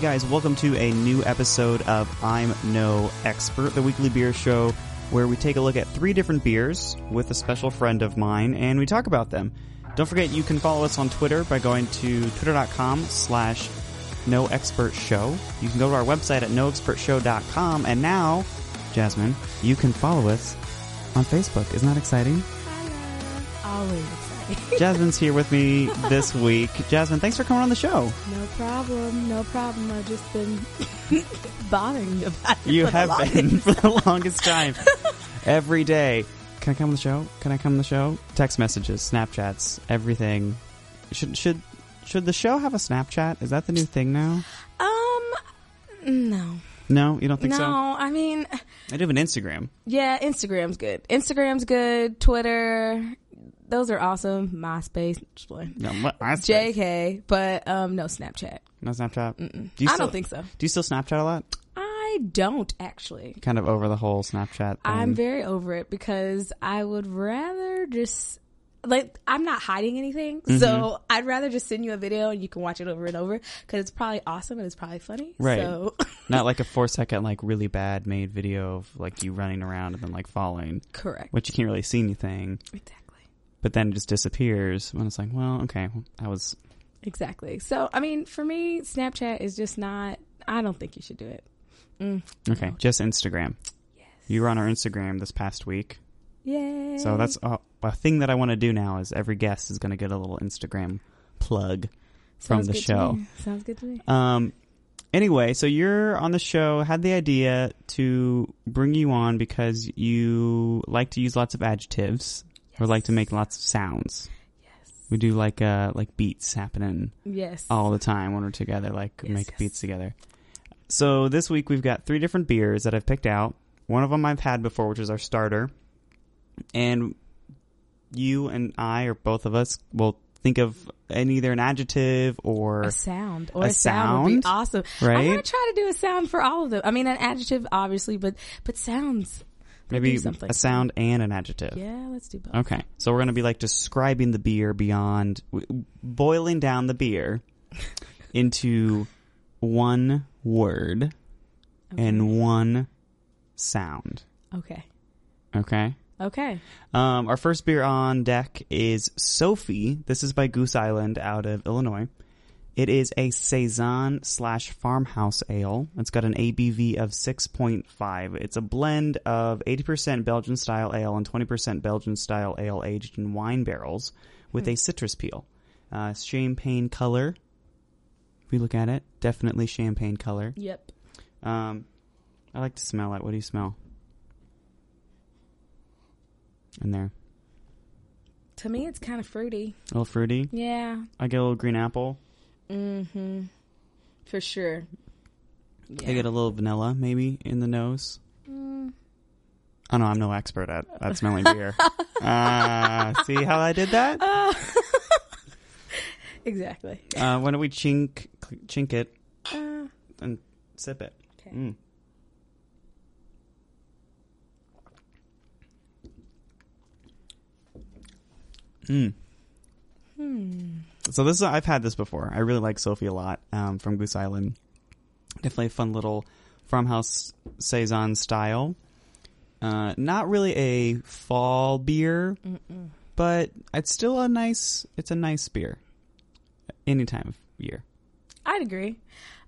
Guys, welcome to a new episode of I'm No Expert, the weekly beer show where we take a look at three different beers with a special friend of mine and we talk about them. Don't forget you can follow us on Twitter by going to twitter.com slash no expert show. You can go to our website at noexpertshow.com and now, Jasmine, you can follow us on Facebook. Isn't that exciting? Always exciting. Jasmine's here with me this week. Jasmine, thanks for coming on the show. no problem. No problem. I've just been bothering you about it. You have been for the longest time. Every day. Can I come on the show? Can I come on the show? Text messages, Snapchats, everything. Should should should the show have a Snapchat? Is that the new thing now? Um, no. No, you don't think no, so? No, I mean, I do have an Instagram. yeah, Instagram's good. Instagram's good. Twitter, those are awesome. MySpace. No, what- I JK, but um, no Snapchat. No Snapchat. Do you I still- don't think so. Do you still Snapchat a lot? I don't actually. Kind of over the whole Snapchat thing. I'm very over it because I would rather just like I'm not hiding anything, Mm-hmm. so I'd rather just send you a video and you can watch it over and over because it's probably awesome and it's probably funny. Right. So Not like a four second, like really bad made video of like you running around and then like falling, correct. which you can't really see anything. Exactly. But then it just disappears. When it's like, well, okay, I was Exactly. So I mean, for me, Snapchat is just not. I don't think you should do it. Mm. okay. Just Instagram. Yes. You were on our Instagram this past week. Yay. So that's a, a thing that I want to do now is every guest is going to get a little Instagram plug from the good to show. me. Sounds good to me. Um, anyway, so you're on the show, had the idea to bring you on because you like to use lots of adjectives or like to make lots of sounds. Yes. We do like, uh, like beats happening Yes. all the time when we're together, like Yes, make yes. beats together. So this week we've got three different beers that I've picked out. One of them I've had before, which is our starter. And you and I, or both of us, will think of an, either an adjective or a sound or a a, sound, would be awesome. right? I'm gonna try to do a sound for all of them. I mean, an adjective, obviously, but but sounds. Maybe something. a sound and an adjective. Yeah, let's do both. Okay, so we're going to be like describing the beer beyond, w- boiling down the beer into one word Okay. and one sound. Okay. Okay. Okay. Um, our first beer on deck is Sophie. This is by Goose Island out of Illinois. It is a saison slash farmhouse ale. It's got an ABV of 6.5. It's a blend of 80% Belgian style ale and 20% Belgian style ale aged in wine barrels with a citrus peel. Uh, champagne color. If we look at it, definitely champagne color. Yep. Um, I like to smell it. What do you smell? In there. To me, it's kind of fruity. A little fruity. Yeah. I get a little green apple. Mm-hmm. For sure. Yeah. I get a little vanilla, maybe, in the nose. Mm. I know I'm no expert at, at smelling beer. uh, see how I did that? Uh, exactly. Uh, why don't we chink, chink it Uh, and sip it? okay. Mm. Mm. Hmm. So this is, I've had this before. I really like Sophie a lot um, from Goose Island. Definitely a fun little farmhouse saison style. Uh, not really a fall beer, Mm-mm. but it's still a nice. It's a nice beer. Any time of year. I'd agree.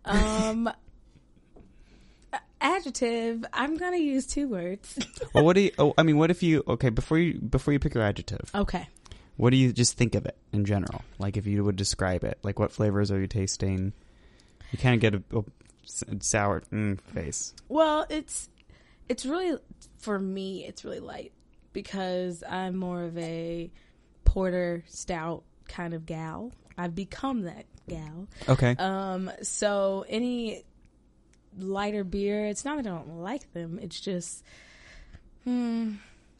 Um, adjective. I'm gonna use two words. well, what do you? Oh, I mean, what if you? Okay, before you before you pick your adjective, okay. What do you just think of it in general? Like if you would describe it, like what flavors are you tasting? You kind of get a sour mm, face. Well, it's it's really for me. It's really light because I'm more of a porter stout kind of gal. I've become that gal. Okay. Um, so any lighter beer, it's not that I don't like them. It's just, hmm,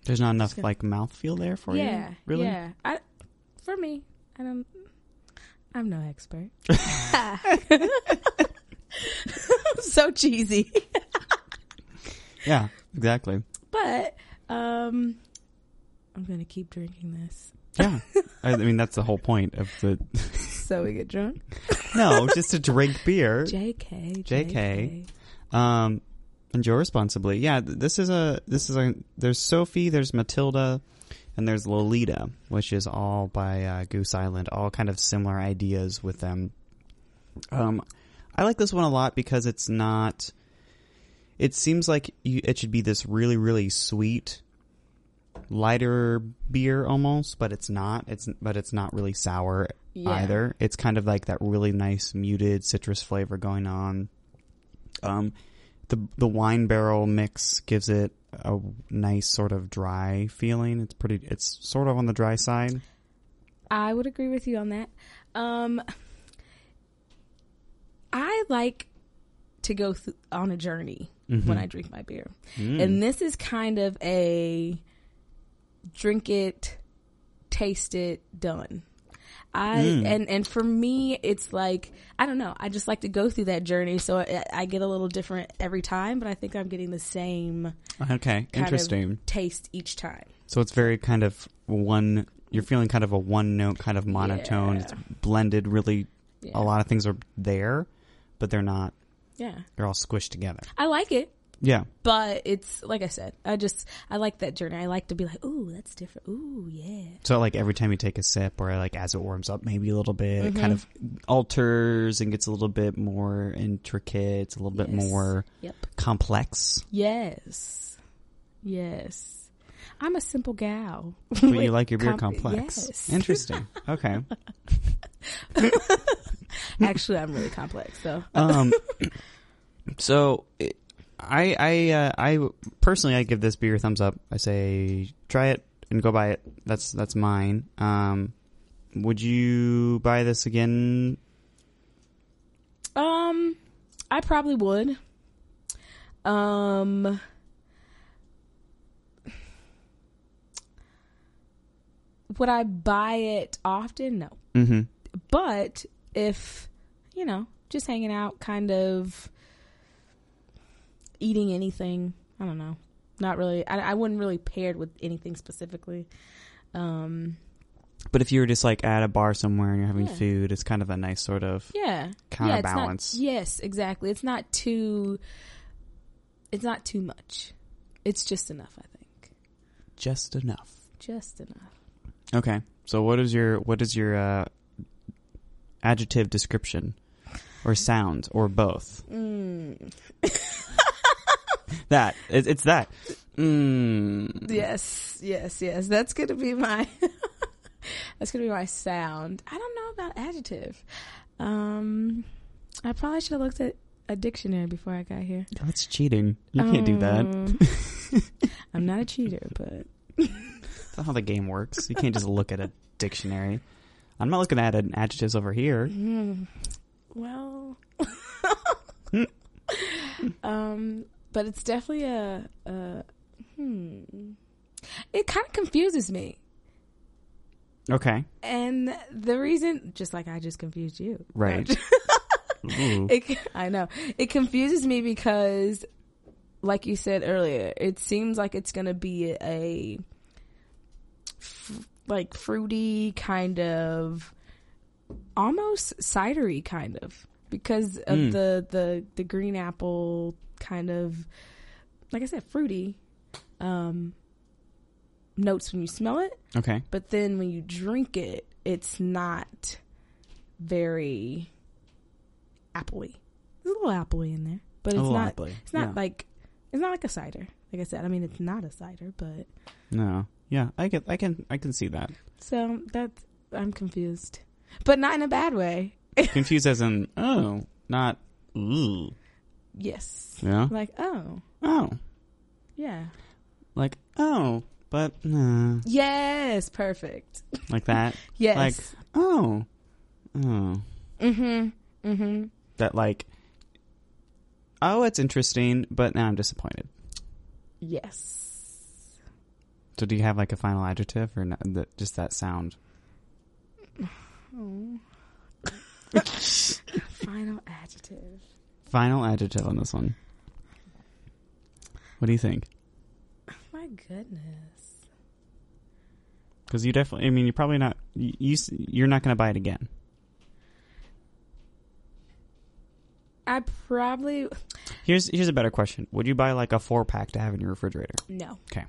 There's not enough gonna- like mouthfeel there for you. yeah, Really? yeah. I, for me, I don't. I'm no expert. so cheesy. Yeah. Exactly. But um I'm gonna keep drinking this Yeah. I, I mean, that's the whole point of the. so we get drunk. no, just to drink beer. JK. JK. Um, enjoy responsibly. Yeah, this is a this is a there's Sophie, there's Matilda, and there's Lolita, which is all by uh, Goose Island. All kind of similar ideas with them. Um, I like this one a lot because it's not. It seems like you, it should be this really really sweet, lighter beer almost, but it's not. It's but it's not really sour Yeah. either. It's kind of like that really nice muted citrus flavor going on. Um, the the wine barrel mix gives it a nice sort of dry feeling. It's pretty. It's sort of on the dry side. I would agree with you on that. Um, I like to go th- on a journey when I drink my beer, Mm. and this is kind of a drink it, taste it, done. I Mm. and and for me, it's like I don't know. I just like to go through that journey, so I, I get a little different every time. But I think I'm getting the same Okay, interesting. taste each time. So it's very kind of one. You're feeling kind of a one note, kind of monotone. Yeah. It's blended. Really, Yeah. a lot of things are there, but they're not. Yeah, They're all squished together. I like it. Yeah. But it's like I said, I just I like that journey. I like to be like, ooh, that's different. Ooh, yeah. So like every time you take a sip, or like as it warms up, maybe a little bit, it kind of Mm-hmm. alters and gets a little bit more intricate, a little bit more Yep. complex. Yes. Yes. I'm a simple gal. But you like your beer Com- complex. yes. Interesting. Okay. Actually, I'm really complex, though. Um. so it- I I uh, I personally I give this beer a thumbs up. I say try it and go buy it. That's that's mine. Um. Would you buy this again? Um, I probably would. Um, would I buy it often? No. Mm-hmm. But if, you know, just hanging out, kind of eating anything, I don't know. Not really. I, I wouldn't really pair it with anything specifically. Um, But if you were just like at a bar somewhere and you're having Yeah. food, it's kind of a nice sort of yeah. Yeah, counterbalance. not, yes, exactly. It's not too. It's not too much. It's just enough. I think. just enough. Just enough. Okay. So what is your what is your uh, adjective description, or sound, or both? Mm. That it, it's that. Mm. Yes, yes, yes. That's gonna be my. that's gonna be my sound. I don't know about adjective. Um, I probably should have looked at a dictionary before I got here. That's cheating. You can't do that. Um, I'm not a cheater, but That's how the game works. You can't just look at a dictionary. I'm not looking at an adjectives over here. mm, well, um, but it's definitely a, a hmm. It kind of confuses me. Okay. And the reason, just like I just confused you, Right. It, I know it confuses me because, like you said earlier, it seems like it's gonna be a f- like fruity kind of, almost cidery kind of because of Mm. the the the green apple kind of, like I said, fruity. Um, notes when you smell it, Okay. but then when you drink it, it's not very appley. There's a little appley in there, but it's not. appley, It's not yeah. like it's not like a cider. Like I said, I mean it's not a cider, but No. Yeah, I get. I can. I can see that. so that's I'm confused, but not in a bad way. Confused as in oh, not ooh. Yes, Yeah. like oh Oh, yeah, like oh, but no, yes, perfect. like that. Yes, Like oh, oh. mm-hmm, mm-hmm. That like. Oh, it's interesting, but now I'm disappointed. Yes. So, do you have like a final adjective, or not, just that sound? Oh. Final adjective. Final adjective on this one. What do you think? My goodness. Because you definitely, I mean, you're probably not. You, you're not going to buy it again. I probably Here's here's a better question. Would you buy like a four pack to have in your refrigerator? no. Okay.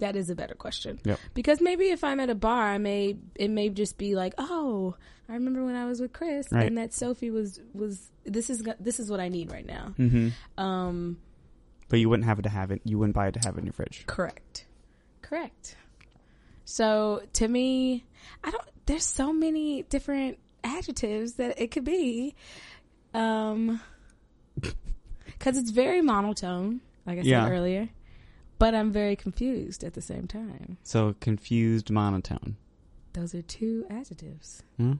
That is a better question. Yep. Because maybe if I'm at a bar, I may it may just be like, oh, I remember when I was with Chris Right. and that Sophie was was this is this is what I need right now. Mm-hmm. Um, But you wouldn't have it to have it. You wouldn't buy it to have it in your fridge. correct, correct. So to me, I don't. There's so many different adjectives that it could be, um, because it's very monotone, like I said earlier. But I'm very confused at the same time. So confused monotone. Those are two adjectives. Hmm?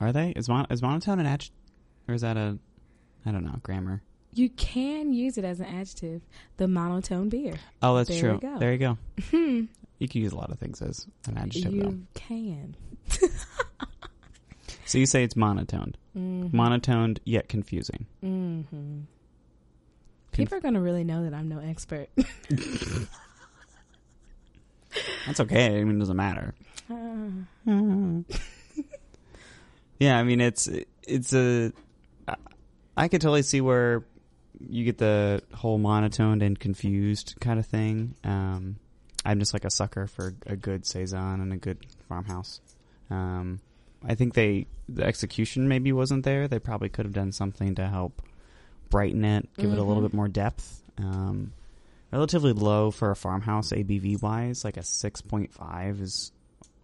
Are they? Is mon- is monotone an adjective, or is that a? I don't know grammar. You can use it as an adjective. The monotone beer. Oh, that's There true. go. There you go. Hmm. You can use a lot of things as an adjective. You Though. can. So you say it's monotoned, Mm-hmm. monotoned yet confusing. hmm People are going to really know that I'm no expert. That's okay. I mean, it doesn't matter. Uh, Yeah, I mean it's it's a. I- could totally see where you get the whole monotoned and confused kind of thing. Um, I'm just like a sucker for a good saison and a good farmhouse. Um, I think they the execution maybe wasn't there. They probably could have done something to help brighten it, give it a little Mhm. bit more depth. Um, relatively low for a farmhouse ABV wise, like a six point five is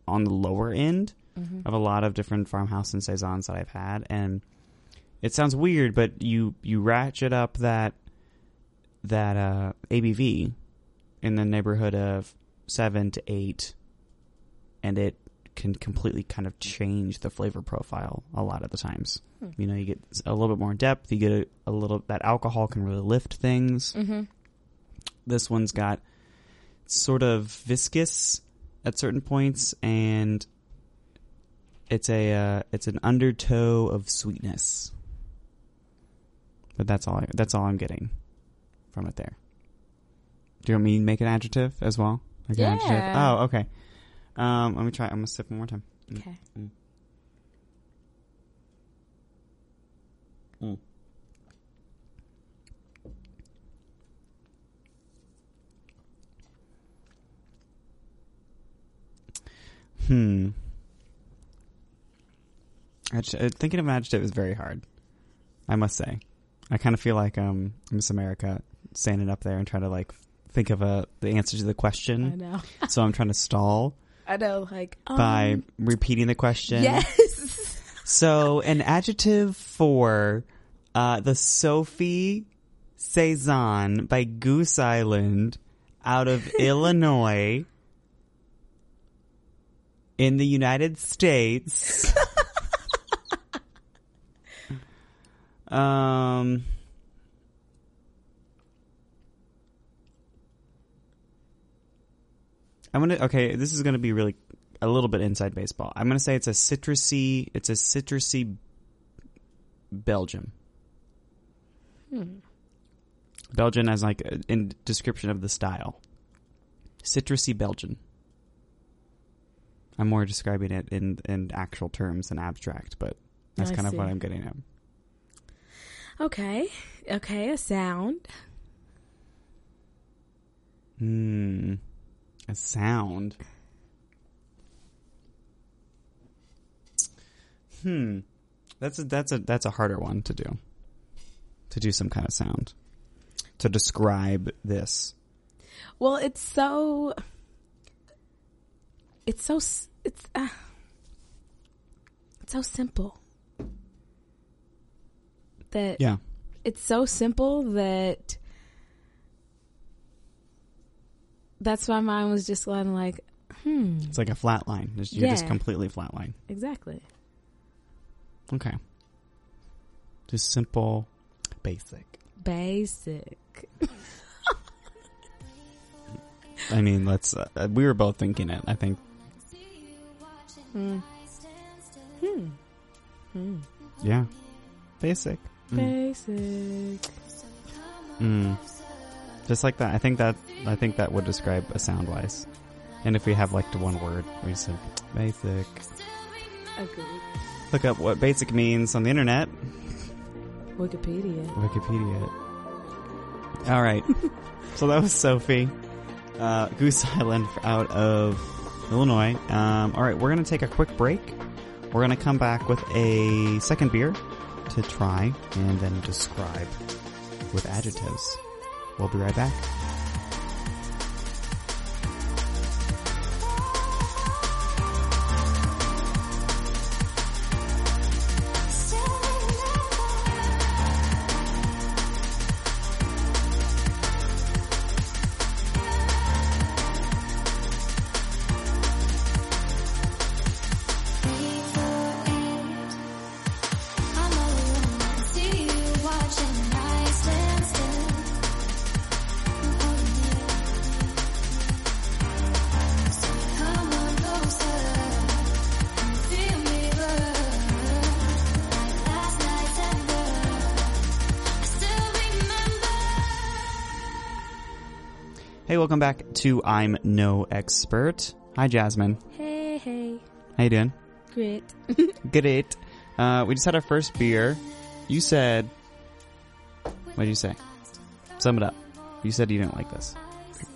on the lower end mhm. of a lot of different farmhouse and saisons that I've had, and it sounds weird, but you you ratchet up that that uh, ABV in the neighborhood of seven to eight, and it can completely kind of change the flavor profile a lot of the times. Hmm. You know, you get a little bit more depth. You get a, a little that alcohol can really lift things. Mhm. This one's got sort of viscous at certain points, and it's a uh, it's an undertow of sweetness. But that's all. I, that's all I'm getting from it there. Do you want me to make an adjective as well? Like an adjective? Yeah. Oh, okay. Um, let me try. I'm gonna sip one more time. Mm. Okay. Mm. Hmm. Uh, thinking of an adjective is very hard. I must say. I kind of feel like um, Miss America standing up there and trying to like think of a the answer to the I question. know. so I'm trying to stall I know. Like by um, repeating the question. yes. So, an adjective for uh, the Sophie Saison by Goose Island out of Illinois in the United States. Um. I'm gonna okay. This is gonna be really a little bit inside baseball. I'm gonna say it's a citrusy. It's a citrusy Belgium. Hmm. Belgian as like a, in description of the style. Citrusy Belgian. I'm more describing it in in actual terms than abstract, but that's I kind of what. I'm getting at. Okay. Okay. A sound. Hmm. A sound. Hmm. That's a that's a that's a harder one to do. To do some kind of sound. To describe this. Well, it's so. It's so. It's. Uh, it's so simple. That Yeah. it's so simple that that's why mine was just kind of like, hmm, It's like a flat line. Just- You're just completely flat line. exactly. Okay. Just simple, basic. Basic. I mean, let's. Uh, we were both thinking it. I think. Hmm. Hmm. Hmm. Yeah. Basic. Basic. Mm. Just like that. I think that. I think that would describe a sound wise. And if we have like the one word, we just say basic. Agreed. look up what basic means on the internet. Wikipedia. Wikipedia. All right. so that was Sophie, uh, Goose Island out of Illinois. Um, all right, we're going to take a quick break. We're going to come back with a second beer to try and then describe with adjectives. We'll be right back. To I'm No Expert. Hi, Jasmine. Hey, hey. How you doing? Great. Great. Uh, we just had our first beer. You said, what did you say? Sum it up. You said you didn't like this.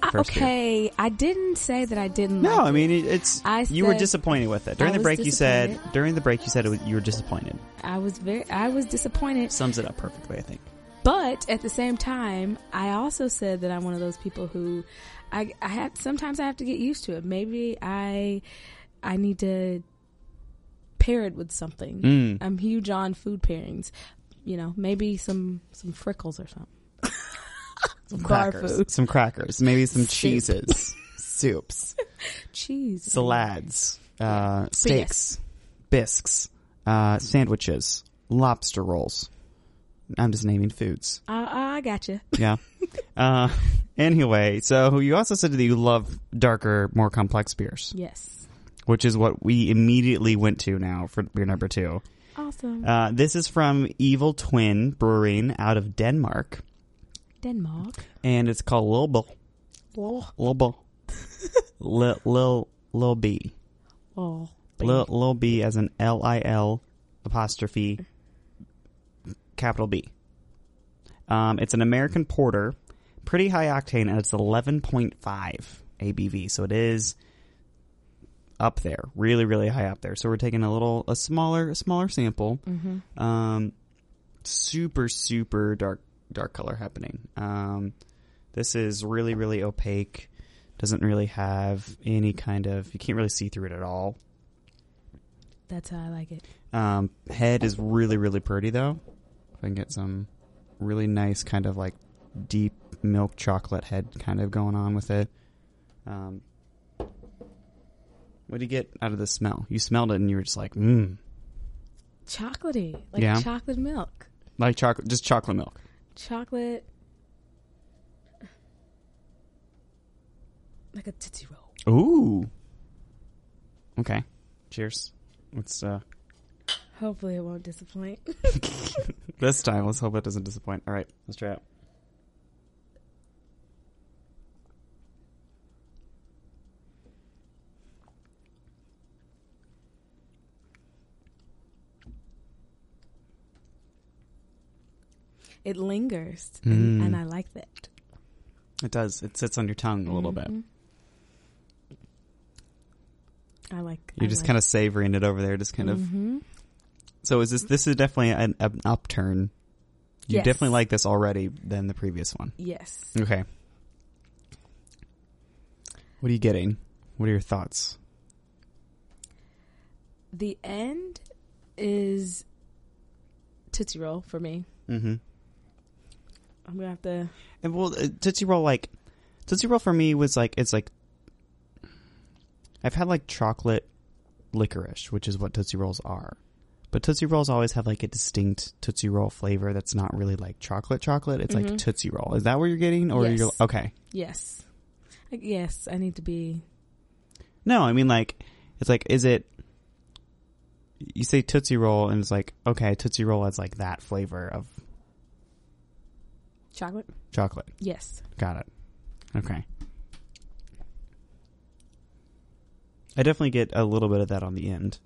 Uh, First beer. okay, I didn't say that I didn't. Like this. No, like I mean it- it's. I you were disappointed with it during I the break. You said during the break you said it was, you were disappointed. I was very, I was disappointed. Sums it up perfectly, I think. But at the same time, I also said that I'm one of those people who, I, I have sometimes I have to get used to it. Maybe I, I need to pair it with something. Mm. I'm huge on food pairings. You know, maybe some some frickles or something. some Crackers, food, some crackers, maybe some Soup. cheeses, soups, cheese, salads, uh, steaks, bisques, uh, sandwiches, lobster rolls. I'm just naming foods. I, I got you. Yeah. uh, anyway, so you also said that you love darker, more complex beers, Yes. which is what we immediately went to now for beer number two. Awesome. Uh, this is from Evil Twin Brewing out of Denmark, Denmark. and it's called Lil Bull. Oh, Lil. Lil, Lil, B. oh, Lil, Lil B as an L I L apostrophe capital B. Um, it's an American porter, pretty high octane, and it's 11.5 ABV. So it is up there, really, really high up there. So we're taking a little, a smaller, a smaller sample. Mm-hmm. Um, super, super dark, dark color happening. Um, this is really, really opaque. Doesn't really have any kind of, you can't really see through it at all. That's how I like it. Um, head is really, really pretty though. I can get some really nice kind of like deep milk chocolate head kind of going on with it. Um, what do you get out of the smell? You smelled it and you were just like, mmm, Chocolatey, like Yeah. chocolate milk, like chocolate, just chocolate milk. chocolate, like a tootsie roll. Ooh. Okay. Cheers. Let's uh Hopefully, it won't disappoint. this time let's hope it doesn't disappoint. All right, let's try it. it lingers, and, Mm. and I like that. It does. It sits on your tongue a little bit. Mhm. I like. You're just kind of savoring it over there, just kind of. So is this? This is definitely an, an upturn. You Yes. definitely like this already than the previous one. Yes. Okay. What are you getting? What are your thoughts? The end is tootsie roll for me. Mm-hmm. I'm gonna have to. And well, uh, Tootsie Roll, like Tootsie Roll for me was like it's like I've had like chocolate licorice, which is what Tootsie Rolls are. But Tootsie Rolls always have like a distinct Tootsie Roll flavor that's not really like chocolate chocolate. It's like Mhm. Tootsie Roll. Is that what you're getting, or Yes. you're okay? Yes. Yes, I need to be. No, I mean like it's like is it? You say Tootsie Roll, and it's like okay, Tootsie Roll has like that flavor of Chocolate? chocolate. Yes. Got it. Okay. I definitely get a little bit of that on the end.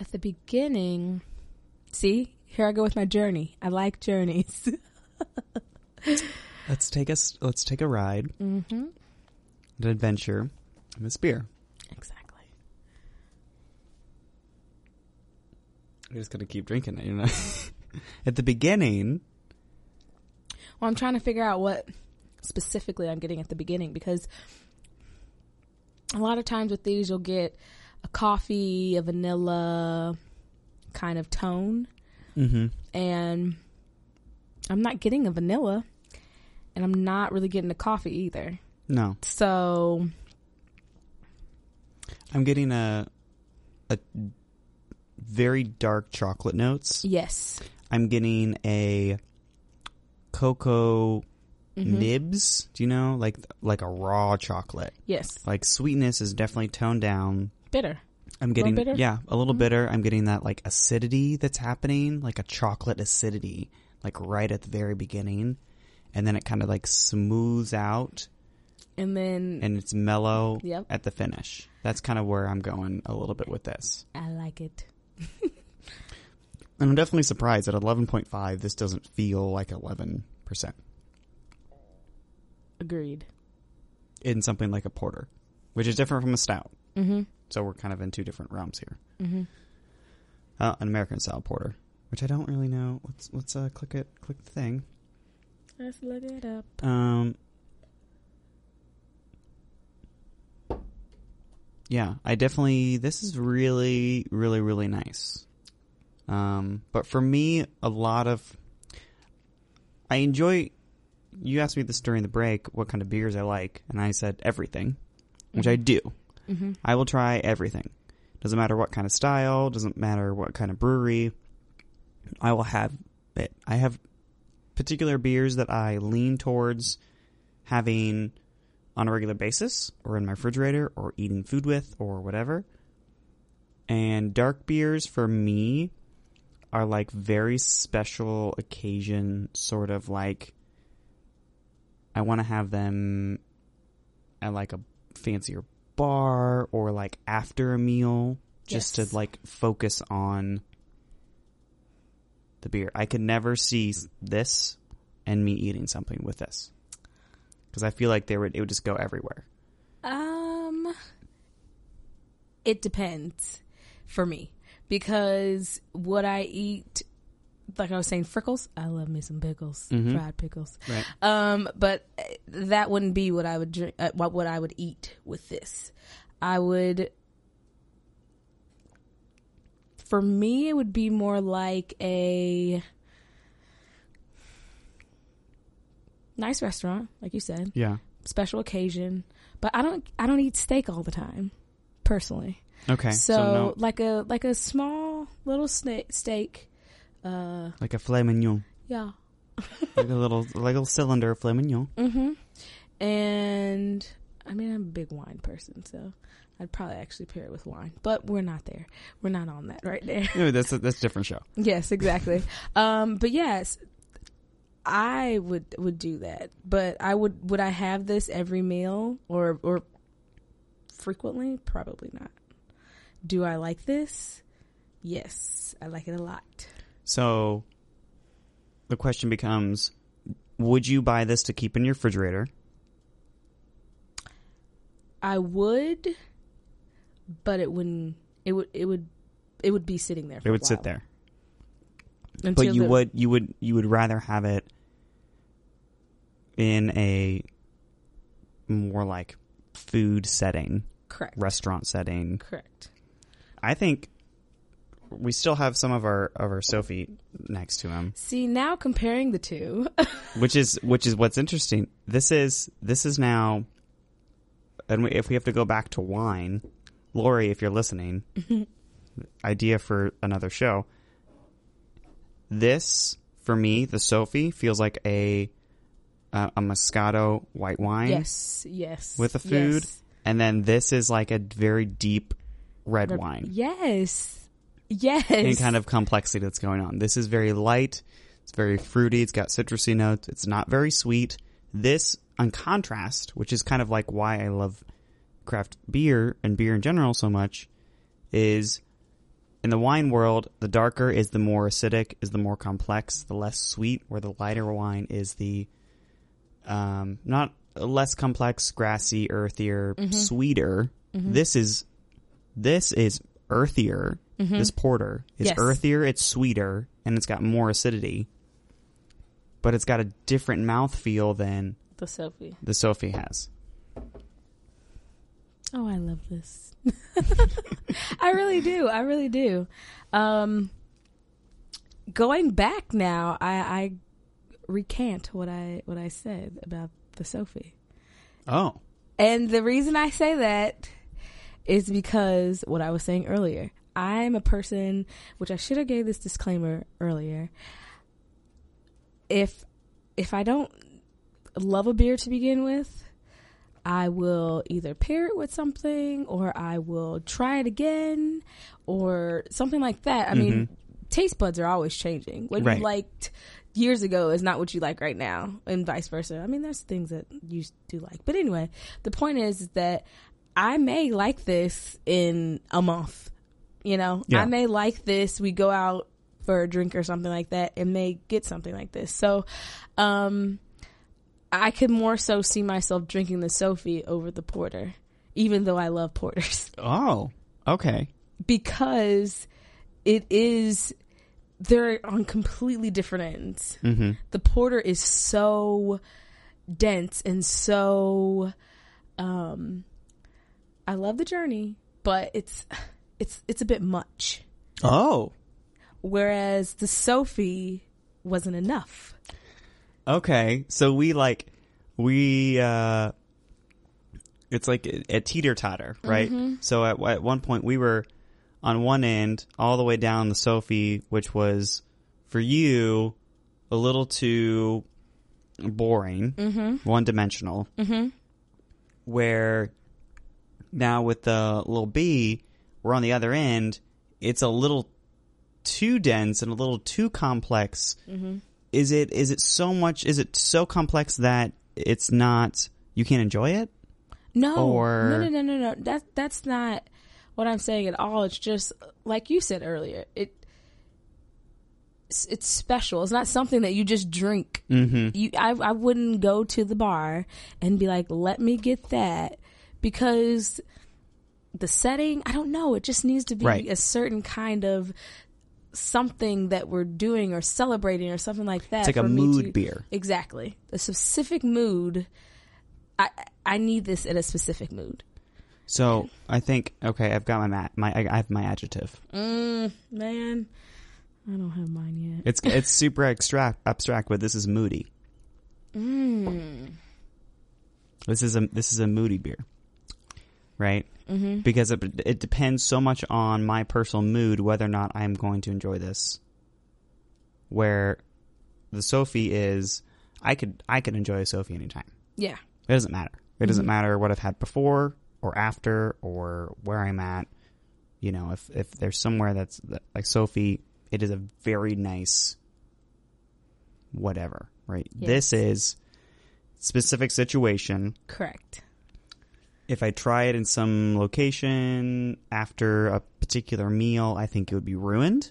At the beginning, see, here I go with my journey. I like journeys. Let's take us. Let's take a ride, mm-hmm. an adventure, in this beer. Exactly. I'm just gonna keep drinking it, you know. At the beginning, Well, I'm trying to figure out what specifically I'm getting at the beginning because a lot of times with these, you'll get a coffee, a vanilla kind of tone, mm-hmm. and I'm not getting a vanilla, and I'm not really getting a coffee either. no, So, I'm getting a a very dark chocolate notes. yes. I'm getting a cocoa Mhm. nibs. Do you know, like like a raw chocolate? Yes. Like sweetness is definitely toned down. Bitter. I'm getting bitter? yeah, a little Mhm. bitter. I'm getting that like acidity that's happening, like a chocolate acidity, like right at the very beginning, and then it kind of like smooths out And then and it's mellow Yep. at the finish. That's kind of where I'm going a little bit with this. I like it. And I'm definitely surprised at 11.5 this doesn't feel like 11% Agreed. in something like a porter, which is different from a stout. Mm-hmm. So we're kind of in two different realms here. Mm-hmm. Uh, an American style porter, which I don't really know. Let's let's uh, click it, click the thing. Let's look it up. Um, yeah, I definitely. This is really, really, really nice. Um, but for me, a lot of I enjoy. You asked me this during the break, what kind of beers I like, and I said everything, which I do. Mm-hmm. I will try everything. Doesn't matter what kind of style, doesn't matter what kind of brewery. I will have it. I have particular beers that I lean towards having on a regular basis or in my refrigerator or eating food with or whatever. And dark beers for me are like very special occasion sort of like I want to have them at like a fancier bar or like after a meal just Yes. to like focus on the beer. I could never see this and me eating something with this because I feel like they would it would just go everywhere. Um, it depends for me because what I eat, like I was saying, frickles. I love me some pickles, Mhm. fried pickles. Right. Um, but uh, that wouldn't be what I would drink. Uh, what what I would eat with this. I would. For me, it would be more like a nice restaurant, like you said Yeah. special occasion. But I don't I don't eat steak all the time, personally. Okay. so So, no, like a like a small little steak. Uh, like a filet mignon, yeah. like a little like a little cylinder of filet mignon. Mm-hmm. And I mean, I'm a big wine person, so I'd probably actually pair it with wine. But we're not there. We're not on that right there. No, that's a, that's a different show. yes, exactly. um, but yes, I would would do that. But I would would I have this every meal or or frequently? Probably not. Do I like this? Yes, I like it a lot. So the question becomes: Would you buy this to keep in your refrigerator? I would, but it wouldn't. It would. It would. It would be sitting there. For It would sit there, Until but you the- would you would you would rather have it in a more like food setting, correct. restaurant setting. Correct. I think we still have some of our of our Sophie next to him, See now comparing the two. which is which is what's interesting. This is this is now, and we, if we have to go back to wine, Lori, if you're listening, idea for another show. This for me, the Sophie feels like a uh, a Moscato white wine, yes. Yes. With the food? Yes. and then this is like a very deep red Red- wine. Yes. Yes. any kind of complexity that's going on. This is very light. It's very fruity. It's got citrusy notes. It's not very sweet. This, on contrast, which is kind of like why I love craft beer and beer in general so much, is in the wine world, the darker is the more acidic, is the more complex, the less sweet, where the lighter wine is the um, not less complex, grassy, earthier, sweeter. This is this is earthier. This porter is Yes. earthier, it's sweeter, and it's got more acidity. But it's got a different mouthfeel than The Sophie. the Sophie has. Oh, I love this. I really do. I really do. Um, going back now, I, I recant what I what I said about the Sophie. Oh. And the reason I say that is because what I was saying earlier. I'm a person which I should have gave this disclaimer earlier. If if I don't love a beer to begin with, I will either pair it with something or I will try it again or something like that. I mean, mm-hmm. taste buds are always changing. What Right. you liked years ago is not what you like right now, and vice versa. I mean, there's things that you do like. But anyway, the point is that I may like this in a month. You know, Yeah. I may like this. We go out for a drink or something like that and may get something like this. So, um, I could more so see myself drinking the Sophie over the porter, even though I love porters, Oh. Okay. because it is they're on completely different ends. Mm-hmm. The porter is so dense and so um I love the journey, but it's it's it's a bit much. Oh. Whereas the Sophie wasn't enough. Okay, so we like we uh it's like a, a teeter totter, right? So at at one point we were on one end all the way down the Sophie, which was for you a little too boring, one dimensional. Mm-hmm. Where now with the little B, we're on the other end. It's a little too dense and a little too complex is it is it so much is it so complex that it's not you can't enjoy it No, Or- no, no, no, no, no. That that's not what I'm saying at all. It's just like you said earlier. It it's, it's special. It's not something that you just drink. Mm-hmm. You, I, I wouldn't go to the bar and be like, "Let me get that," because the setting. I don't know. It just needs to be Right. a certain kind of something that we're doing or celebrating or something like that. it's like a me mood to- beer Exactly. A specific mood. I I need this in a specific mood. so i think okay i've got my ma- my i I have my adjective Mm, man, I don't have mine yet. it's it's super abstract abstract but this is moody Mm. this is a this is a moody beer right mm-hmm. because it, it depends so much on my personal mood whether or not i'm going to enjoy this where the sophie is i could i could enjoy a sophie anytime Yeah. It doesn't matter. It doesn't matter what I've had before or after or where I'm at. You know, if if there's somewhere that's that, like Sophie, it is a very nice whatever, right? Yes. This is specific situation. Correct. If I try it in some location after a particular meal, I think it would be ruined.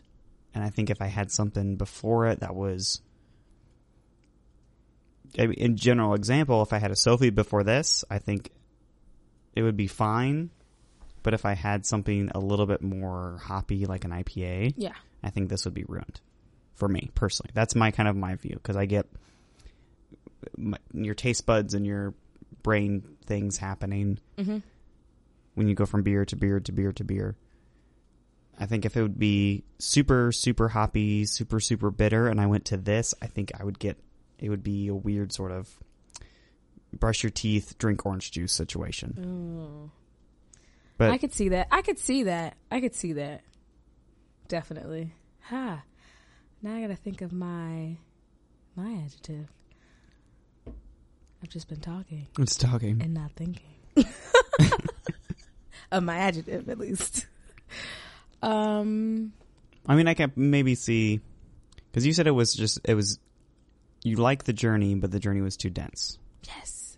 And I think if I had something before it that was I mean, in general example, if I had a Sophie before this, I think it would be fine. But if I had something a little bit more hoppy, like an IPA, Yeah. I think this would be ruined for me personally. That's my kind of my view because I get my, your taste buds and your brain things happening Mm-hmm. when you go from beer to beer to beer to beer. I think if it would be super super hoppy, super super bitter, and I went to this, I think I would get it would be a weird sort of brush your teeth, drink orange juice situation. But I could see that. I could see that. I could see that. Definitely. Ha. Now I gotta think of my my adjective. I've just been talking it's talking. and not thinking. of my adjective, at least. Um. I mean, I can maybe see because you said it was just it was you like the journey, but the journey was too dense. Yes.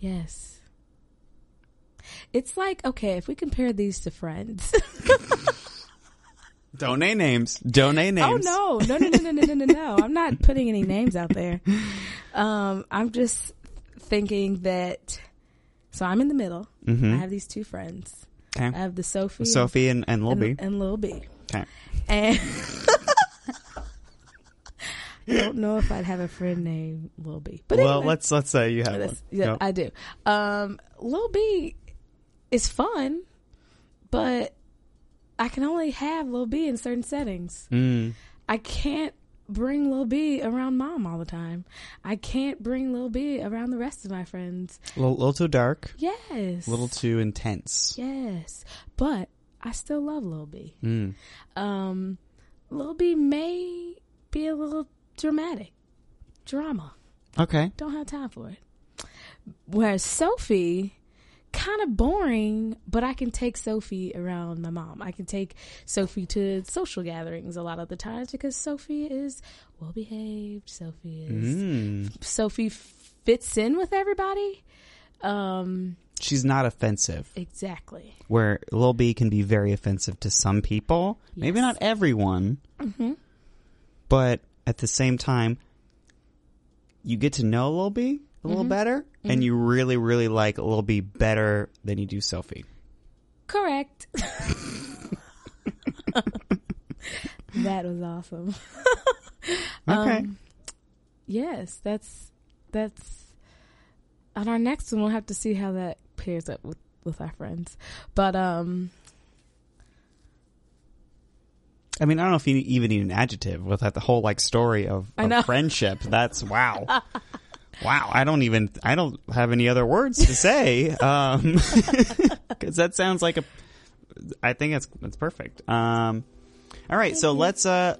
Yes. It's like okay, if we compare these to friends. Don't names. Don't names. Oh no, no, no, no, no, no, no, no! I'm not putting any names out there. Um, I'm just thinking that. So I'm in the middle. Mhm. I have these two friends. Okay. I have the Sophie, Sophie and, and Lil and, B. and Lil B. Okay. And I don't know if I'd have a friend named Lil B. But well, anyway. let's let's say you have one. Yeah. I do. Um, Lil B is fun, but I can only have Lil B in certain settings. Mm. I can't bring Lil B around mom all the time. I can't bring Lil B around the rest of my friends. A little, little too dark. Yes. A little too intense. Yes. But I still love Lil B. Mm. Um, Lil B may be a little dramatic. Drama. Okay. Don't have time for it. Whereas Sophie, kind of boring, but I can take Sophie around my mom. I can take Sophie to social gatherings a lot of the times because Sophie is well behaved. Sophie is Mm. Sophie fits in with everybody. Um, She's not offensive. exactly. Where Lil B can be very offensive to some people. Maybe not everyone. hmm But at the same time, you get to know Lil B a little Mm-hmm. better, and you really, really like a little B better than you do Sophie. Correct. that was awesome. Okay. Um, yes, that's that's. On our next one, we'll have to see how that pairs up with with our friends. But um, I mean, I don't know if you even need an adjective with that the whole like story of, of friendship. That's wow. Wow. I don't even, I don't have any other words to say. Um, cause that sounds like a, I think it's, it's perfect. Um, all right. So let's, uh,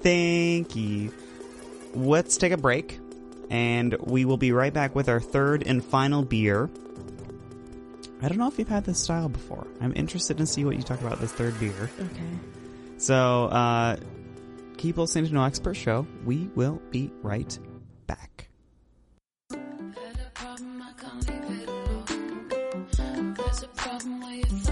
thank you. Let's take a break and we will be right back with our third and final beer. I don't know if you've had this style before. I'm interested to see what you talk about this third beer. okay. So, uh, keep listening to No Expert Show. We will be right back. Problem,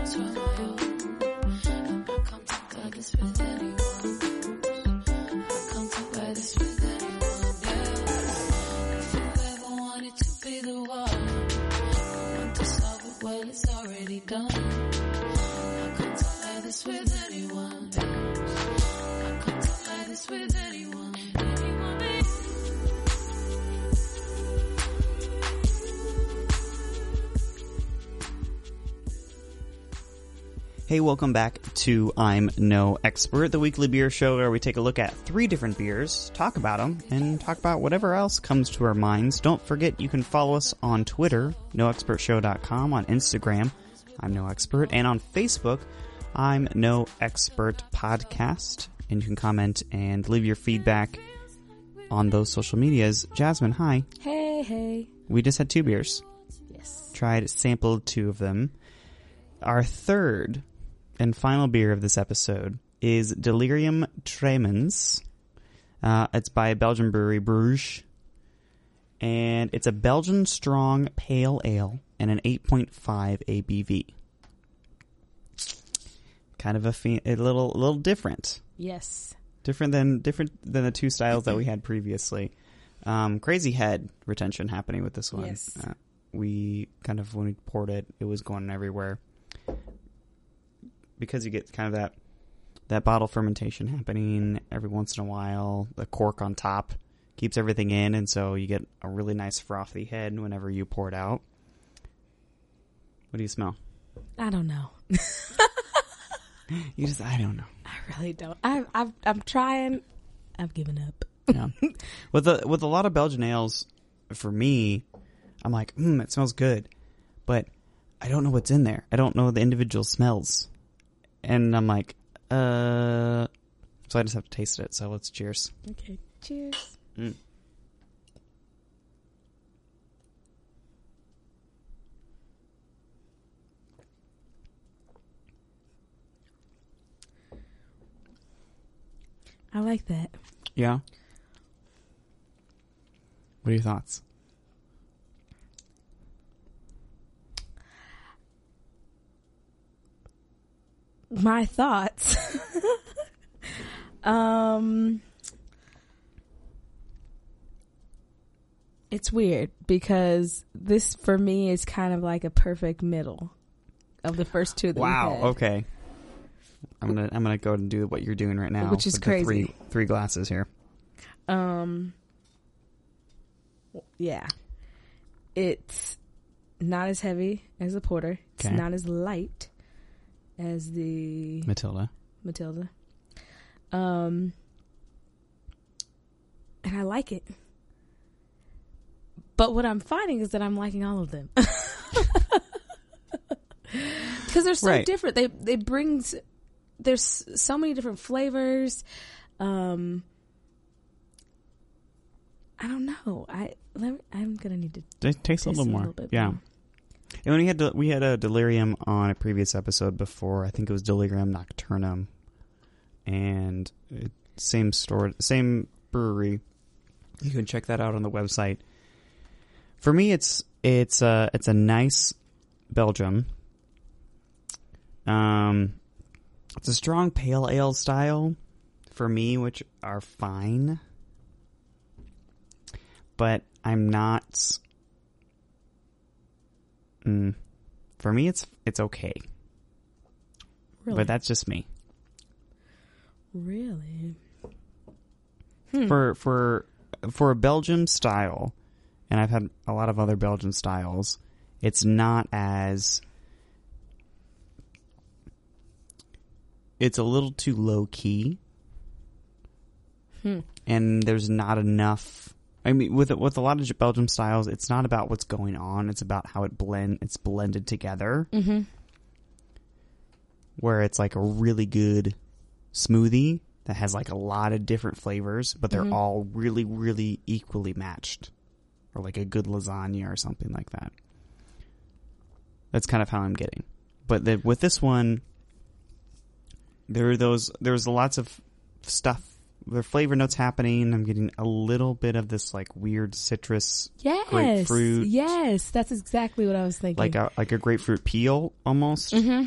Hey, welcome back to I'm No Expert, the weekly beer show where we take a look at three different beers, talk about them, and talk about whatever else comes to our minds. Don't forget you can follow us on Twitter, noexpertshow.com, on Instagram, I'm No Expert, and on Facebook, I'm No Expert Podcast. And you can comment and leave your feedback on those social medias. Jasmine, hi. Hey, hey. We just had two beers Yes. tried sampled two of them. Our third and final beer of this episode is Delirium Tremens. Uh, it's by Belgian brewery Bruges, and it's a Belgian strong pale ale and an 8.5 ABV. Kind of a, fe- a little, a little different Yes. different than different than the two styles that we had previously. Um, crazy head retention happening with this one. Yes. Uh, we kind of when we poured it, it was going everywhere because you get kind of that that bottle fermentation happening every once in a while. The cork on top keeps everything in, and so you get a really nice frothy head whenever you pour it out. What do you smell? I don't know. You just I don't know. I really don't. I, I've, I'm trying. I've given up. Yeah. with a with a lot of Belgian ales, for me, I'm like, hmm, it smells good, but I don't know what's in there. I don't know the individual smells, and I'm like, uh, so I just have to taste it. So let's cheers. Okay. Cheers. Mm. I like that. Yeah. What are your thoughts? My thoughts um, it's weird because this for me is kind of like a perfect middle of the first two. Wow. had. Okay. I'm gonna I'm gonna go and do what you're doing right now, Which is with the crazy. three three glasses here. Um, yeah, it's not as heavy as the porter. It's Okay. not as light as the Matilda. Matilda. Um, and I like it. But what I'm finding is that I'm liking all of them. Because they're so Right. different. They they brings there's so many different flavors. Um I don't know. I let me, I'm gonna need to It tastes a little more. a little yeah. more. And when we had we had a delirium on a previous episode before. I think it was delirium nocturnum, and it, same store, same brewery. You can check that out on the website. For me, it's it's a it's a nice Belgium. Um, it's a strong pale ale style for me, which are fine, but I'm not. Mm, for me, it's it's okay, Really, but that's just me. really. For for for a Belgium style, and I've had a lot of other Belgian styles. It's not as it's a little too low key, Hmm. and there's not enough. I mean, with with a lot of Belgium styles, it's not about what's going on; it's about how it blend. It's blended together. Mm-hmm. where it's like a really good smoothie that has like a lot of different flavors, but they're Mhm. all really, really equally matched. Or like a good lasagna or something like that. That's kind of how I'm getting. But the, with this one, there are those, there's lots of stuff, there are flavor notes happening. I'm getting a little bit of this like weird citrus, Yes, Grapefruit. Yes, that's exactly what I was thinking. like a, like a grapefruit peel almost. Mm-hmm.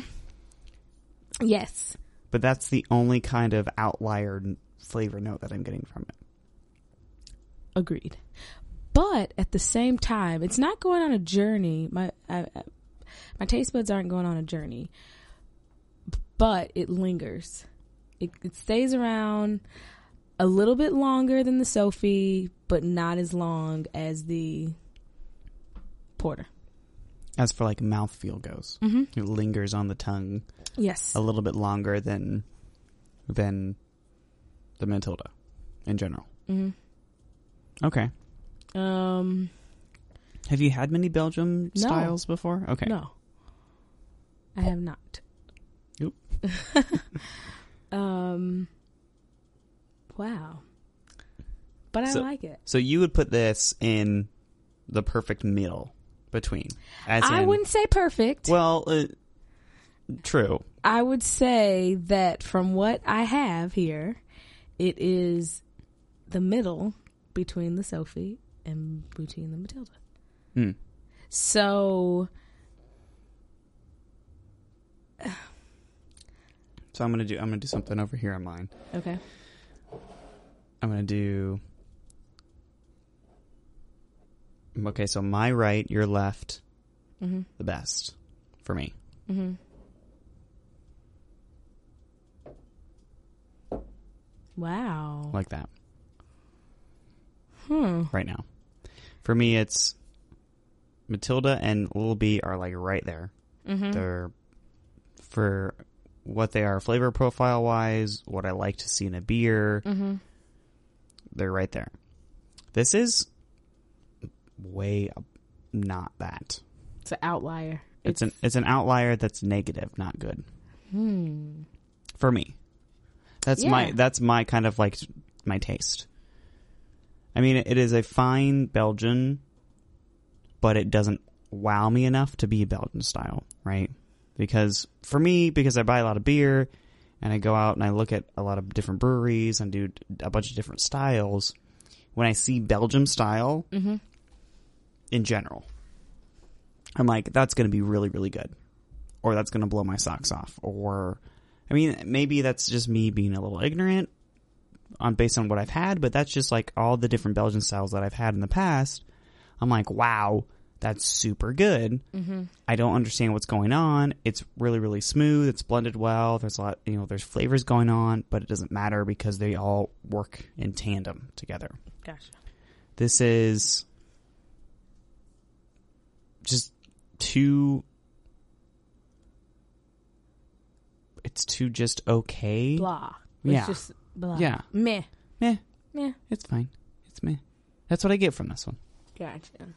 Yes. but that's the only kind of outlier flavor note that I'm getting from it. Agreed. But at the same time, it's not going on a journey. My I, I, my taste buds aren't going on a journey, but it lingers. It, it stays around a little bit longer than the Sophie, but not as long as the Porter. As for like mouthfeel goes, Mm-hmm. it lingers on the tongue Yes. a little bit longer than than the Matilda in general. Mm-hmm. Okay. Um. Have you had many Belgium No. styles before? Okay. No, I have not. Nope. um. Wow. But I So- like it. So you would put this in the perfect middle between. As I in- wouldn't say perfect. Well, uh, true. I would say that from what I have here, it is the middle between the Sophie and between the Matilda. Hmm. So So I'm gonna do. I'm gonna do something over here on mine. okay, I'm gonna do. Okay, so my right, your left, mm-hmm. the best for me. Mm-hmm. Wow. Like that Hmm. right now. For me, it's Matilda and Little B are like right there. Mm-hmm. They're for what they are flavor profile wise, what I like to see in a beer. Mm-hmm. They're right there. This is way not that. It's an outlier. It's an it's an outlier that's negative, not good Hmm. for me. That's my that's my kind of like my taste. I mean, it is a fine Belgian, but it doesn't wow me enough to be Belgian style, right? Because for me, because I buy a lot of beer and I go out and I look at a lot of different breweries and do a bunch of different styles, when I see Belgium style Mm-hmm. in general, I'm like, that's going to be really, really good. Or that's going to blow my socks off. Or I mean, maybe that's just me being a little ignorant on based on what I've had, but that's just like all the different Belgian styles that I've had in the past. I'm like, wow, that's super good. Mm-hmm. I don't understand what's going on. It's really, really smooth. It's blended well. There's a lot, you know, there's flavors going on, but it doesn't matter because they all work in tandem together. Gotcha. This is just too. It's too just okay. Blah. It's Yeah. just blah. Yeah. Meh. Meh. Meh. It's fine. It's meh. That's what I get from this one. Gotcha.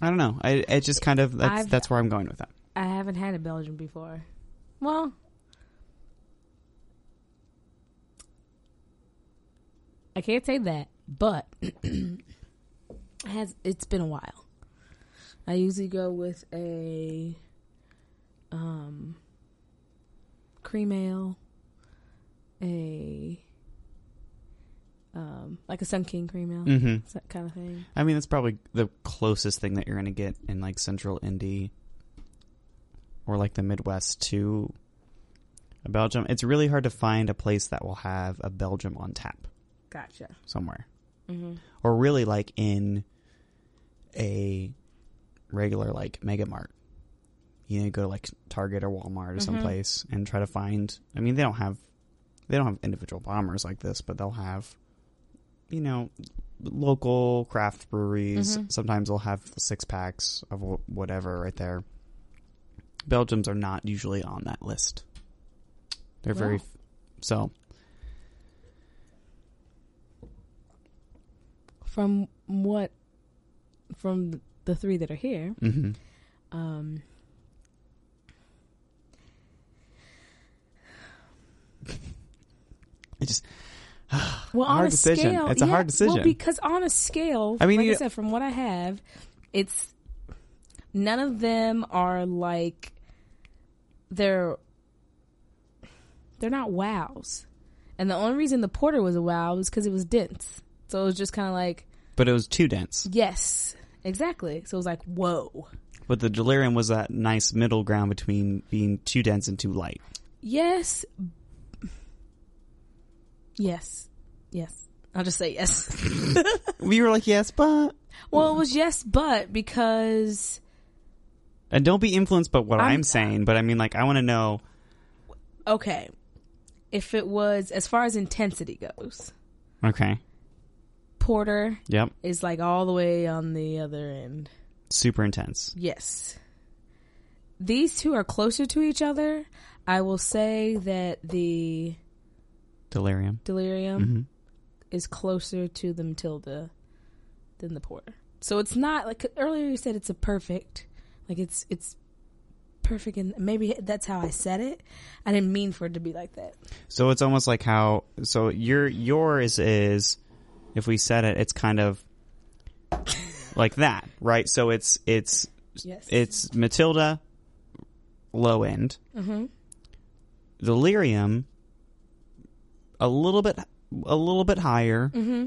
I don't know. I it just kind of that's I've- that's where I'm going with that. I haven't had a Belgian before. Well, I can't say that, but it has it's been a while. I usually go with a um cream ale, a um like a Sun King cream ale, hmm that kind of thing. I mean, that's probably the closest thing that you're going to get in like Central Indy or like the Midwest to a Belgium. It's really hard to find a place that will have a Belgium on tap Gotcha. somewhere, hmm or really like in a regular like Mega Mart. You know, go to like Target or Walmart or Mhm. someplace and try to find. I mean, they don't have they don't have individual bombers like this, but they'll have you know local craft breweries. Mhm. Sometimes they'll have six packs of whatever right there. Belgiums are not usually on that list. They're very so. From what? From the three that are here, hmm um, It just well, on Hard a decision. scale, It's a hard yeah, decision. Well, because on a scale, I mean, like I said, from what I have, it's none of them are like they're they're not wows, and the only reason the porter was a wow was because it was dense. So it was just kind of like but it was too dense. yes, exactly. So it was like whoa, But the delirium was that nice middle ground between being too dense and too light. yes, yes, yes. I'll just say yes. We were like, yes, but well, it was yes, but because and don't be influenced by what I'm, I'm- saying. But I mean, like, I want to know. okay, if it was as far as intensity goes, Okay, porter yep, is like all the way on the other end. super intense. Yes. These two are closer to each other. I will say that the Delirium. delirium hmm is closer to the Matilda than the porter. So it's not like earlier you said it's a perfect, like it's it's perfect, and maybe that's how I said it. I didn't mean for it to be like that. So it's almost like how. So your yours is, if we said it, it's kind of like that, right? So it's it's Yes. it's Matilda, low end. Mm-hmm. Delirium, a little bit a little bit higher. Mm-hmm.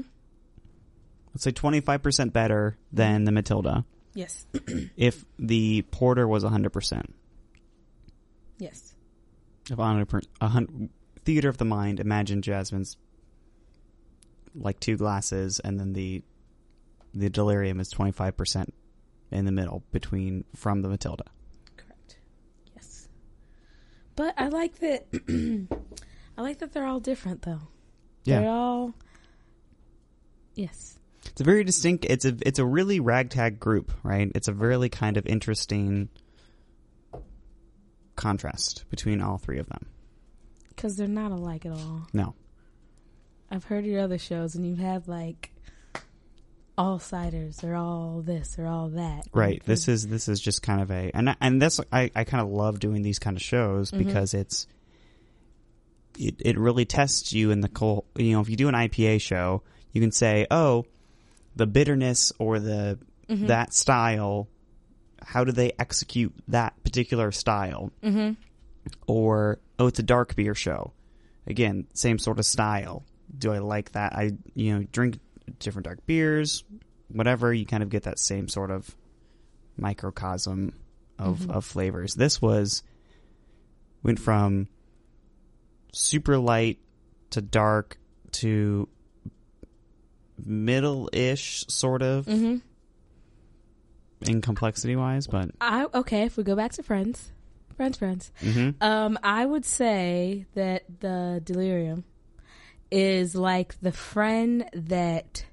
Let's say twenty five percent better than the Matilda. Yes. If the porter was hundred percent, yes. if hundred percent, theater of the mind. Imagine Jasmine's like two glasses, and then the the delirium is twenty five percent in the middle between from the Matilda. Correct. Yes. But I like that. I like that they're all different, though. They're Yeah, all. Yes. it's a very distinct. It's a it's a really ragtag group, right? It's a really kind of interesting contrast between all three of them. Because they're not alike at all. No, I've heard your other shows, and you've had like all ciders, or all this, or all that. right. This is this is just kind of a and I- and this I I kind of love doing these kind of shows Mhm. because it's it it really tests you in the cold. You know, if you do an IPA show, you can say, oh, the bitterness or the Mhm. that style. How do they execute that particular style? Mhm. or oh it's a dark beer show again same sort of style do i like that i you know drink different dark beers whatever you kind of get that same sort of microcosm of Mhm. of flavors this was went from super light to dark to middle-ish sort of Mm-hmm. in complexity wise, but I okay. If we go back to friends, friends, friends. mhm. Um, I would say that the delirium is like the friend that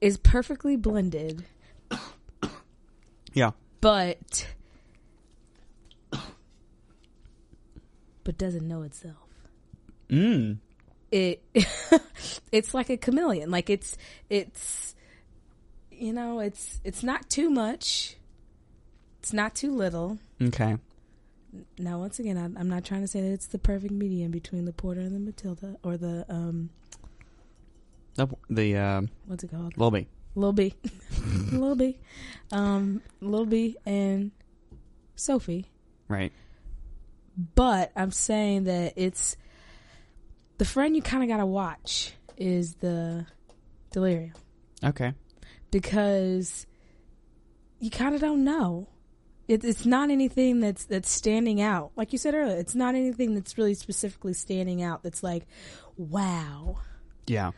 is perfectly blended, yeah. but but doesn't know itself. Mm. It it's like a chameleon. Like it's it's you know it's it's not too much. It's not too little. Okay. Now, once again, I'm, I'm not trying to say that it's the perfect medium between the Porter and the Matilda, or the um, The, the uh, what's it called? Lil B. Lil B, Lil B, um, Lil B and Sophie. Right. But I'm saying that it's the friend you kind of gotta watch is the delirium Okay. because you kind of don't know. It, it's not anything that's that's standing out. Like you said earlier, it's not anything that's really specifically standing out. That's like, wow. Yeah.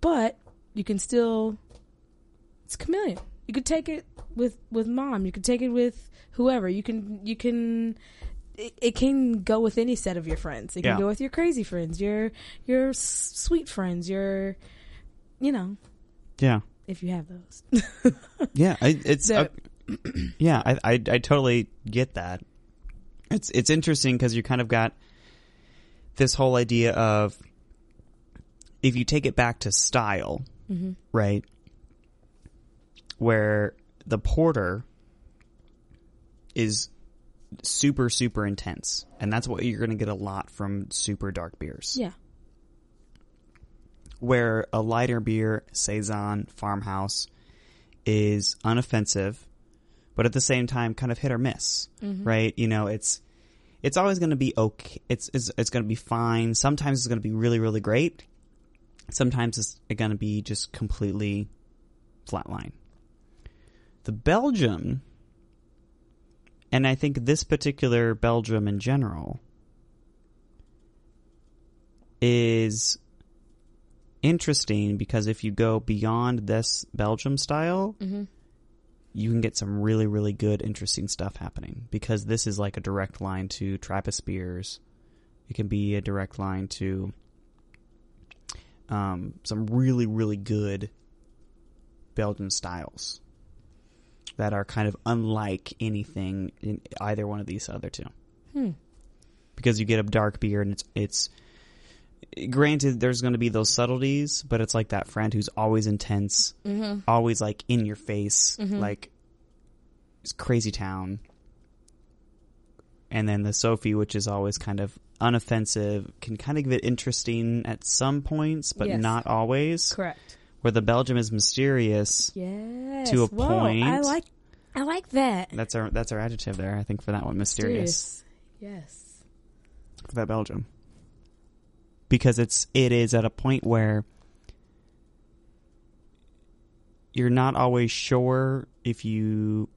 but you can still it's chameleon you could take it with with mom you could take it with whoever you can you can it, it can go with any set of your friends it can Yeah. go with your crazy friends your your s- sweet friends your you know Yeah. if you have those Yeah. I, it's So- uh, yeah. I, I I totally get that. It's it's interesting because you kind of got this whole idea of if you take it back to style, mm-hmm. right? Where the porter is super super intense, and that's what you're going to get a lot from super dark beers. yeah where a lighter beer, saison, farmhouse, is unoffensive, but at the same time kind of hit or miss, mm-hmm. right? You know, it's it's always going to be okay. It's it's, it's going to be fine. Sometimes it's going to be really really great. Sometimes it's going to be just completely flatline. The Belgium, and I think this particular Belgium in general, is interesting because if you go beyond this Belgium style, mm-hmm. you can get some really, really good, interesting stuff happening. Because this is like a direct line to Trappist beers. It can be a direct line to um, some really, really good Belgian styles that are kind of unlike anything in either one of these other two hmm. because you get a dark beer and it's it's granted there's going to be those subtleties but it's like that friend who's always intense Mm-hmm. always like in your face Mhm. like it's crazy town and then the sophie which is always kind of unoffensive can kind of get interesting at some points but Yes. not always correct where the belgium is mysterious yes To a Whoa, point. i like i like that. That's our that's our adjective there i think for that one mysterious. Serious. yes. For that Belgium? Because it's it is at a point where you're not always sure if you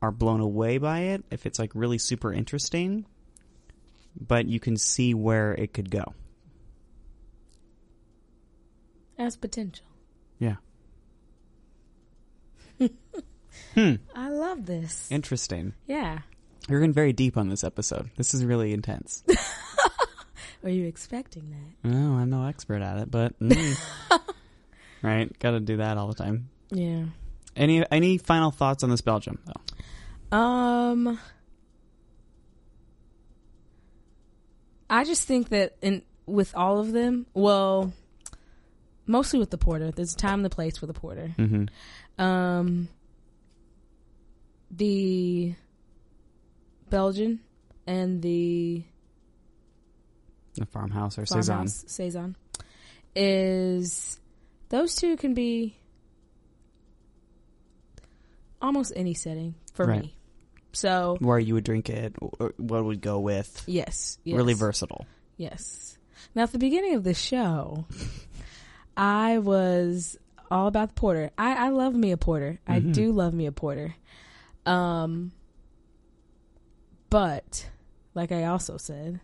are blown away by it if it's like really super interesting but you can see where it could go. As potential hmm i love this interesting yeah you're getting very deep on this episode this is really intense Were you expecting that? no i'm no expert at it but mm. right gotta do that all the time Yeah. Any any final thoughts on this Belgium though? Um I just think that in with all of them, well, mostly with the porter, there's a time and the place for the porter. Mm-hmm. Um the Belgian and the The farmhouse or saison. farmhouse saison is those two can be almost any setting for Right. me. So Where you would drink it, what would go with. yes, yes, Really versatile. Yes. Now, at the beginning of the show, I was all about the porter. I, I love me a porter. I Mhm. do love me a porter. Um, But like I also said,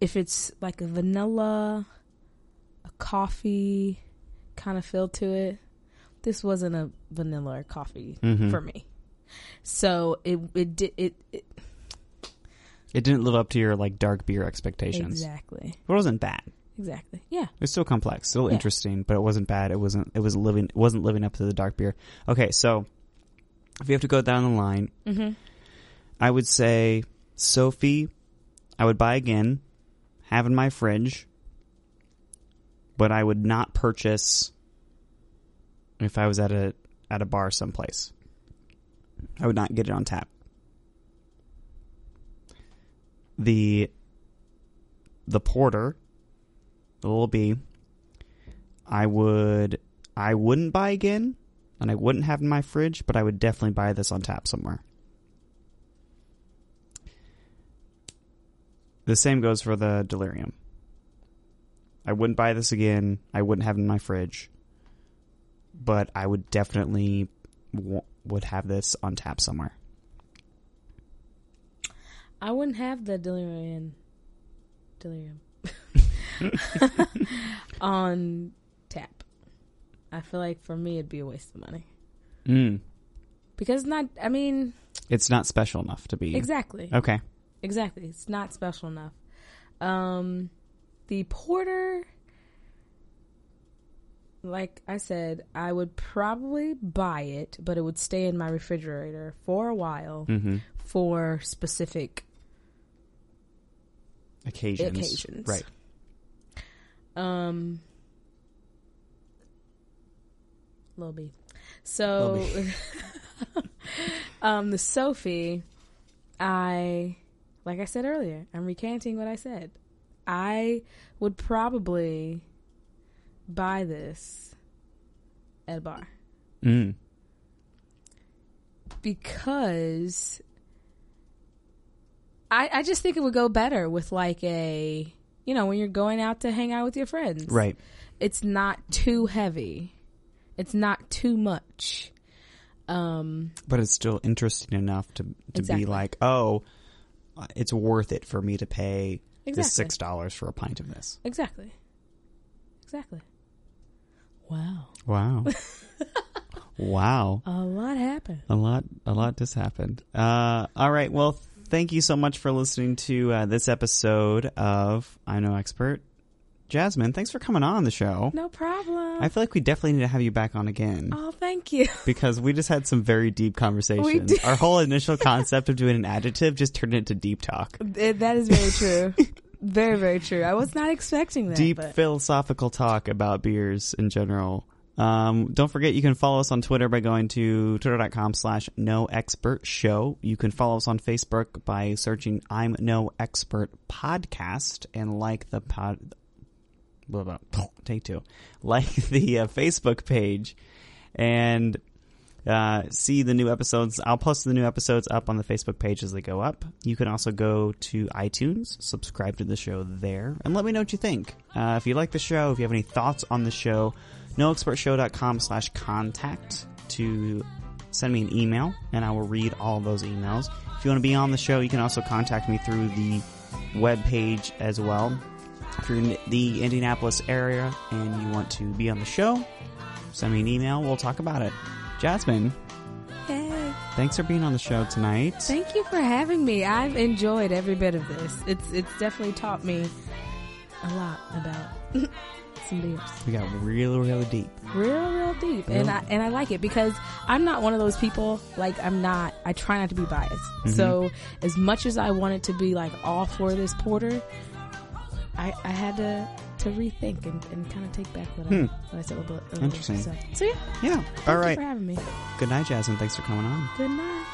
if it's like a vanilla, a coffee kind of feel to it, this wasn't a vanilla or coffee Mhm. for me. So it it did it, it It didn't live up to your like dark beer expectations. exactly It wasn't bad. Exactly yeah It was still complex, still Yeah. interesting, but it wasn't bad. It wasn't. It was living. It wasn't living up to the dark beer. Okay, so if you have to go down the line, mm-hmm. I would say Sophie. I would buy again, have in my fridge, but I would not purchase if I was at a at a bar someplace. I would not get it on tap. The the porter, little B, I would I wouldn't buy again, and I wouldn't have in my fridge, but I would definitely buy this on tap somewhere. The same goes for the delirium. I wouldn't buy this again. I wouldn't have it in my fridge, but I would definitely w- would have this on tap somewhere. I wouldn't have the delirium delirium on tap. I feel like for me it'd be a waste of money Mm. because not. I mean, It's not special enough to be exactly, okay. exactly. It's not special enough. Um, the porter, like I said, I would probably buy it, but it would stay in my refrigerator for a while Mm-hmm. for specific Occasions. Occasions. right? Um, Lil B. So, um, the Sophie, I, like I said earlier, I'm recanting what I said. I would probably buy this at a bar Mm. because I, I just think it would go better with like a, you know, when you're going out to hang out with your friends. Right. it's not too heavy. It's not too much. Um, But it's still interesting enough to to Exactly. be like, oh, it's worth it for me to pay this six dollars for a pint of this. exactly. Exactly. Wow. Wow. wow. A lot happened. A lot, a lot just happened. Uh, all right. Well, thank you so much for listening to uh, this episode of I'm No Expert. Jasmine, thanks for coming on the show. No problem. I feel like we definitely need to have you back on again oh, thank you. because we just had some very deep conversations. Our whole initial concept of doing an adjective just turned into deep talk. It- that is very true. very, very true. I was not expecting that. deep but philosophical talk about beers in general. Um, don't forget you can follow us on Twitter by going to twitter.com slash no expert show. You can follow us on Facebook by searching I'm no expert podcast and like the pod blah, blah, blah, take two. Like the uh, Facebook page and uh, see the new episodes. I'll post the new episodes up on the Facebook page as they go up. You can also go to iTunes, subscribe to the show there, and let me know what you think. Uh, if you like the show, if you have any thoughts on the show, noexpertshow.com slash contact to send me an email, and I will read all those emails. If you want to be on the show, you can also contact me through the web page as well. If you're in the Indianapolis area and you want to be on the show, send me an email. We'll talk about it. Jasmine, Hey, thanks for being on the show tonight. thank you for having me. I've enjoyed every bit of this. It's it's definitely taught me a lot about some beers. we got real, real deep. real real deep and I and I like it because I'm not one of those people like I'm not I try not to be biased Mm-hmm. so as much as I wanted to be like all for this porter I I had to to rethink and, and kind of take back what I Hmm. what I said a little bit earlier. Interesting. so, so yeah Yeah. thank All you right. for having me Good night, Jasmine. Thanks for coming on. good night